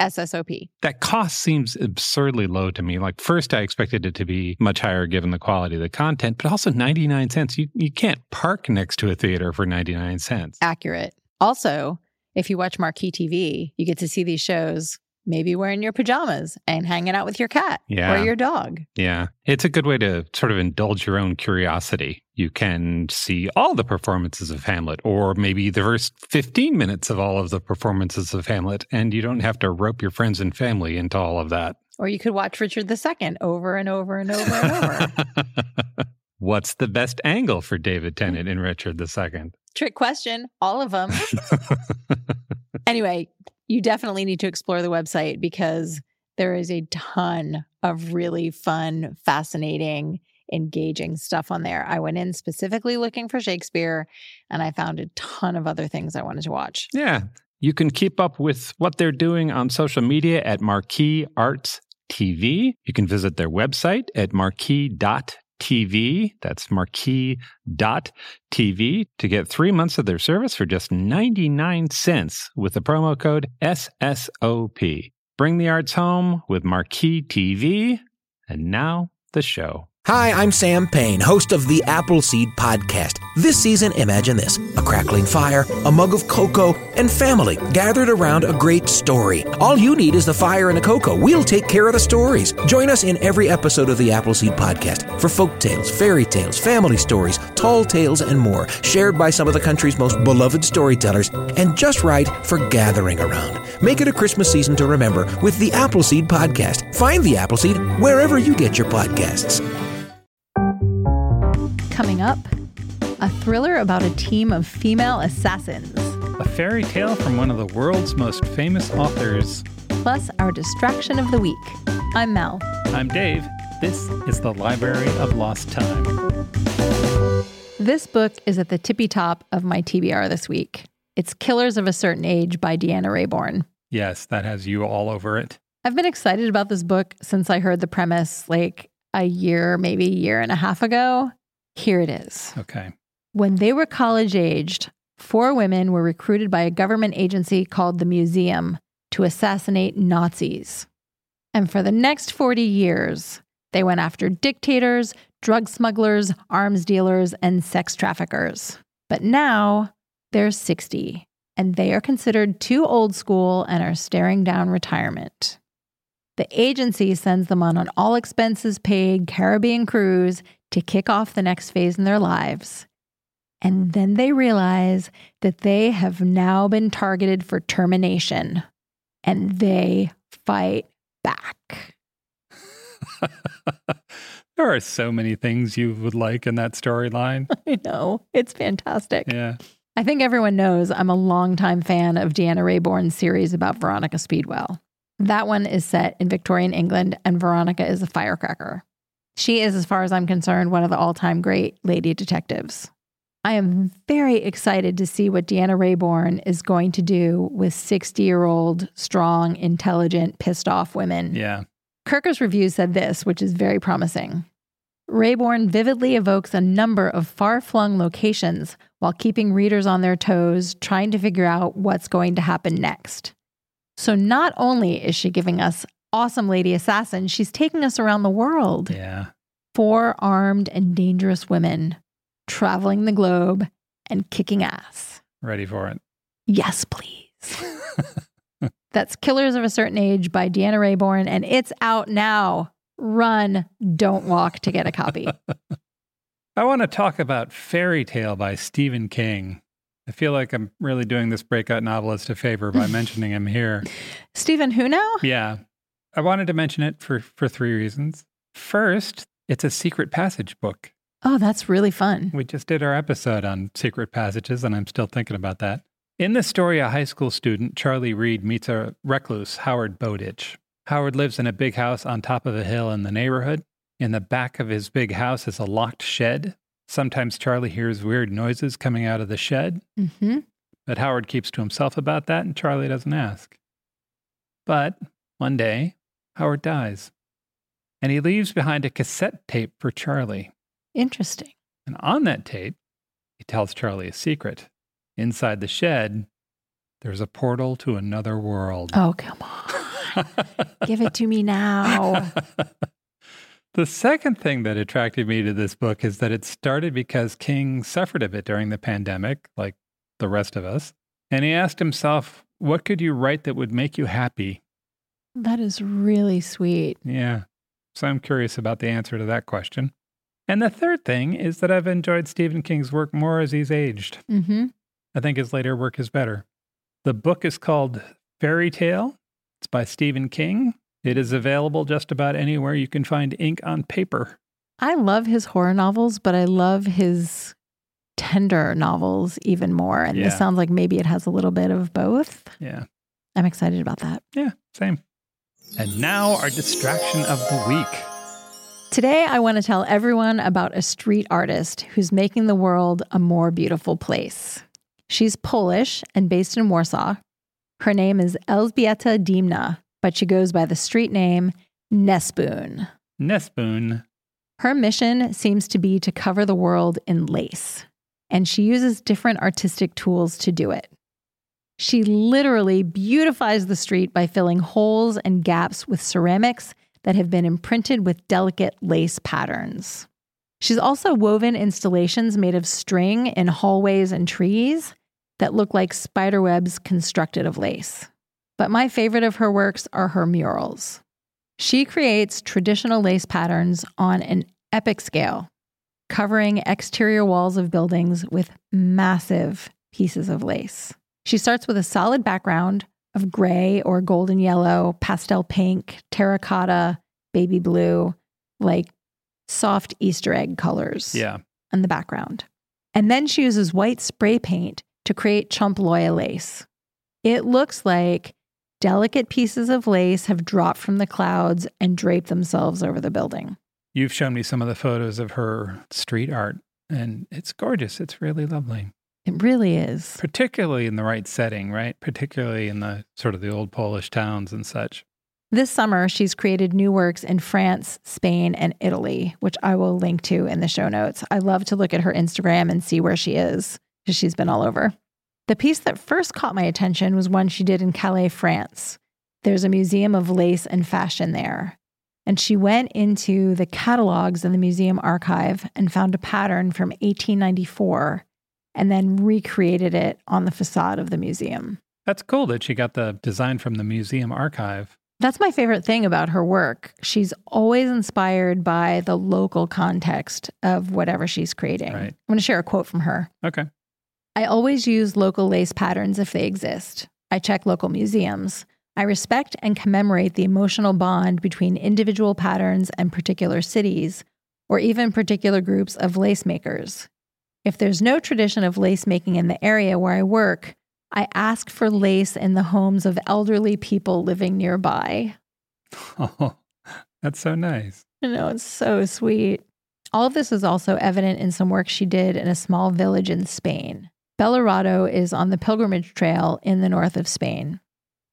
SSOP. That cost seems absurdly low to me. Like, first, I expected it to be much higher given the quality of the content, but also 99 cents. You, you can't park next to a theater for 99 cents. Accurate. Also, if you watch Marquee TV, you get to see these shows maybe wearing your pajamas and hanging out with your cat Yeah. or your dog. Yeah. It's a good way to sort of indulge your own curiosity. You can see all the performances of Hamlet, or maybe the first 15 minutes of all of the performances of Hamlet, and you don't have to rope your friends and family into all of that. Or you could watch Richard II over and over and over and over. What's the best angle for David Tennant in Richard II? Trick question, all of them. anyway, you definitely need to explore the website because there is a ton of really fun, fascinating, engaging stuff on there. I went in specifically looking for Shakespeare and I found a ton of other things I wanted to watch. Yeah. You can keep up with what they're doing on social media at Marquee Arts TV. You can visit their website at marquee.tv. That's marquee.tv to get three months of their service for just 99 cents with the promo code SSOP. Bring the arts home with Marquee TV. And now the show. Hi, I'm Sam Payne, host of the Appleseed Podcast. This season, imagine this a crackling fire, a mug of cocoa, and family gathered around a great story. All you need is the fire and the cocoa. We'll take care of the stories. Join us in every episode of the Appleseed Podcast for folk tales, fairy tales, family stories, tall tales, and more, shared by some of the country's most beloved storytellers, and just right for gathering around. Make it a Christmas season to remember with the Appleseed Podcast. Find the Appleseed wherever you get your podcasts. Coming up, a thriller about a team of female assassins, A fairy tale from one of the world's most famous authors. plus our distraction of the week. I'm Mel. I'm Dave. This is the Library of Lost Time. This book is at the tippy top of my TBR this week. It's Killers of a Certain Age by Deanna Raybourn. Yes, that has you all over it. I've been excited about this book since I heard the premise like a year, maybe a year and a half ago. Here it is. Okay. When they were college aged, four women were recruited by a government agency called the Museum to assassinate Nazis. And for the next 40 years, they went after dictators, drug smugglers, arms dealers, and sex traffickers. But now they're 60, and they are considered too old school and are staring down retirement. The agency sends them on an all expenses paid Caribbean cruise to kick off the next phase in their lives. And then they realize that they have now been targeted for termination and they fight back. there are so many things you would like in that storyline. I know, it's fantastic. yeah. I think everyone knows I'm a longtime fan of Deanna Raybourn's series about Veronica Speedwell. That one is set in Victorian England, and Veronica is a firecracker. She is, as far as I'm concerned, one of the all time great lady detectives. I am very excited to see what Deanna Raybourn is going to do with 60 year old, strong, intelligent, pissed off women. Yeah. Kirkus Review said this, which is very promising. Raybourn vividly evokes a number of far flung locations while keeping readers on their toes, trying to figure out what's going to happen next. So, not only is she giving us awesome lady assassin. she's taking us around the world. Yeah. Four armed and dangerous women traveling the globe and kicking ass. Ready for it. Yes, please. That's Killers of a Certain Age by Deanna Raybourn, and it's out now. Run, don't walk to get a copy. I want to talk about Fairy Tale by Stephen King. I feel like I'm really doing this breakout novelist a favor by mentioning him here. Stephen, who now? Yeah. I wanted to mention it for, for three reasons. First, it's a secret passage book. Oh, that's really fun. We just did our episode on secret passages, and I'm still thinking about that. In the story, a high school student, Charlie Reade, meets a recluse, Howard Bowditch. Howard lives in a big house on top of a hill in the neighborhood. In the back of his big house is a locked shed. Sometimes Charlie hears weird noises coming out of the shed, mm-hmm. but Howard keeps to himself about that, and Charlie doesn't ask. But one day, Howard dies, and he leaves behind a cassette tape for Charlie. Interesting. And on that tape, he tells Charlie a secret. Inside the shed, there's a portal to another world. Oh, come on. Give it to me now. the second thing that attracted me to this book is that it started because King suffered a bit during the pandemic, like the rest of us. And he asked himself, What could you write that would make you happy? That is really sweet. Yeah. So I'm curious about the answer to that question. And the third thing is that I've enjoyed Stephen King's work more as he's aged. hmm I think his later work is better. The book is called Fairy Tale. It's by Stephen King. It is available just about anywhere you can find ink on paper. I love his horror novels, but I love his tender novels even more. And this sounds like maybe it has a little bit of both. Yeah. I'm excited about that. Yeah, same. And now our distraction of the week. Today, I want to tell everyone about a street artist who's making the world a more beautiful place. She's Polish and based in Warsaw. Her name is Elżbieta Dymna, but she goes by the street name Nespoon. Nespoon. Her mission seems to be to cover the world in lace, and she uses different artistic tools to do it. She literally beautifies the street by filling holes and gaps with ceramics that have been imprinted with delicate lace patterns. She's also woven installations made of string in hallways and trees that look like spider webs constructed of lace. But my favorite of her works are her murals. She creates traditional lace patterns on an epic scale, covering exterior walls of buildings with massive pieces of lace. She starts with a solid background of gray or golden yellow, pastel pink, terracotta, baby blue, like soft Easter egg colors Yeah. on the background. And then she uses white spray paint to create champloya lace. It looks like delicate pieces of lace have dropped from the clouds and draped themselves over the building. You've shown me some of the photos of her street art, and it's gorgeous. It's really lovely, It really is. particularly in the right setting, right? Particularly in the sort of the old Polish towns and such. This summer, she's created new works in France, Spain, and Italy, which I will link to in the show notes. I love to look at her Instagram and see where she is because she's been all over. The piece that first caught my attention was one she did in Calais, France. There's a museum of lace and fashion there. And she went into the catalogs in the museum archive and found a pattern from 1894 and then recreated it on the facade of the museum. That's cool that she got the design from the museum archive. That's my favorite thing about her work. She's always inspired by the local context of whatever she's creating. Right. I'm going to share a quote from her. Okay. I always use local lace patterns if they exist. I check local museums. I respect and commemorate the emotional bond between individual patterns and particular cities, or even particular groups of lace makers. If there's no tradition of lace making in the area where I work, I ask for lace in the homes of elderly people living nearby. Oh, that's so nice. I know, it's so sweet. All of this is also evident in some work she did in a small village in Spain. Belorado is on the pilgrimage trail in the north of Spain.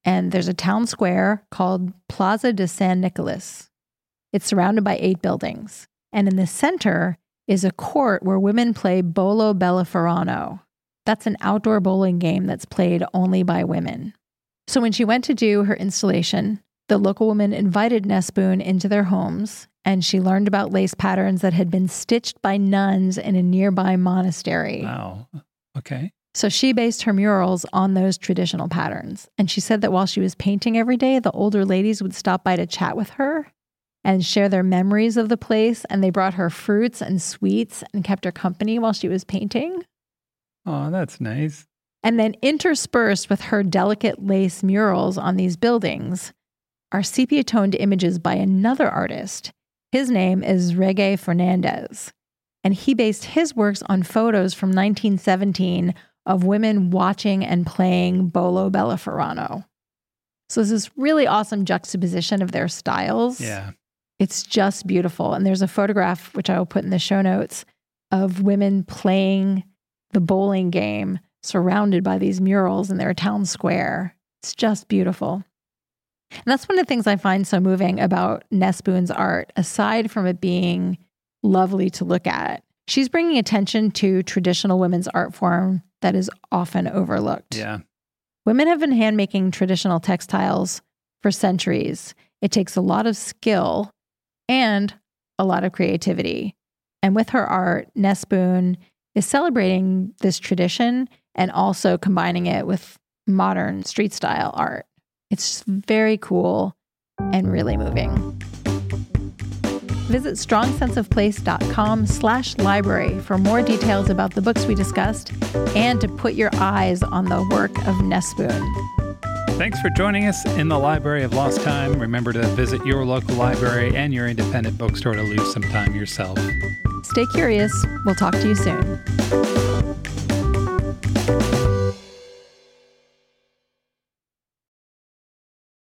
And there's a town square called Plaza de San Nicolas. It's surrounded by eight buildings. And in the center is a court where women play Bolo Bellaferrano. That's an outdoor bowling game that's played only by women. So when she went to do her installation, the local woman invited Nespoon into their homes, and she learned about lace patterns that had been stitched by nuns in a nearby monastery. Wow. Okay. So she based her murals on those traditional patterns. And she said that while she was painting every day, the older ladies would stop by to chat with her and share their memories of the place. And they brought her fruits and sweets and kept her company while she was painting. Oh, that's nice. And then interspersed with her delicate lace murals on these buildings are sepia toned images by another artist. His name is Reggae Fernandez. And he based his works on photos from 1917 of women watching and playing Bolo Bellaferrano. So there's this really awesome juxtaposition of their styles. Yeah. It's just beautiful. And there's a photograph, which I will put in the show notes, of women playing the bowling game surrounded by these murals in their town square. It's just beautiful. And that's one of the things I find so moving about Nespoon's art, aside from it being lovely to look at. She's bringing attention to traditional women's art form that is often overlooked. Yeah. Women have been handmaking traditional textiles for centuries. It takes a lot of skill and a lot of creativity. And with her art, Nespoon is celebrating this tradition and also combining it with modern street style art. It's very cool and really moving. Visit strongsenseofplace.com slash library for more details about the books we discussed and to put your eyes on the work of Nespoon. Thanks for joining us in the Library of Lost Time. Remember to visit your local library and your independent bookstore to lose some time yourself. Stay curious. We'll talk to you soon.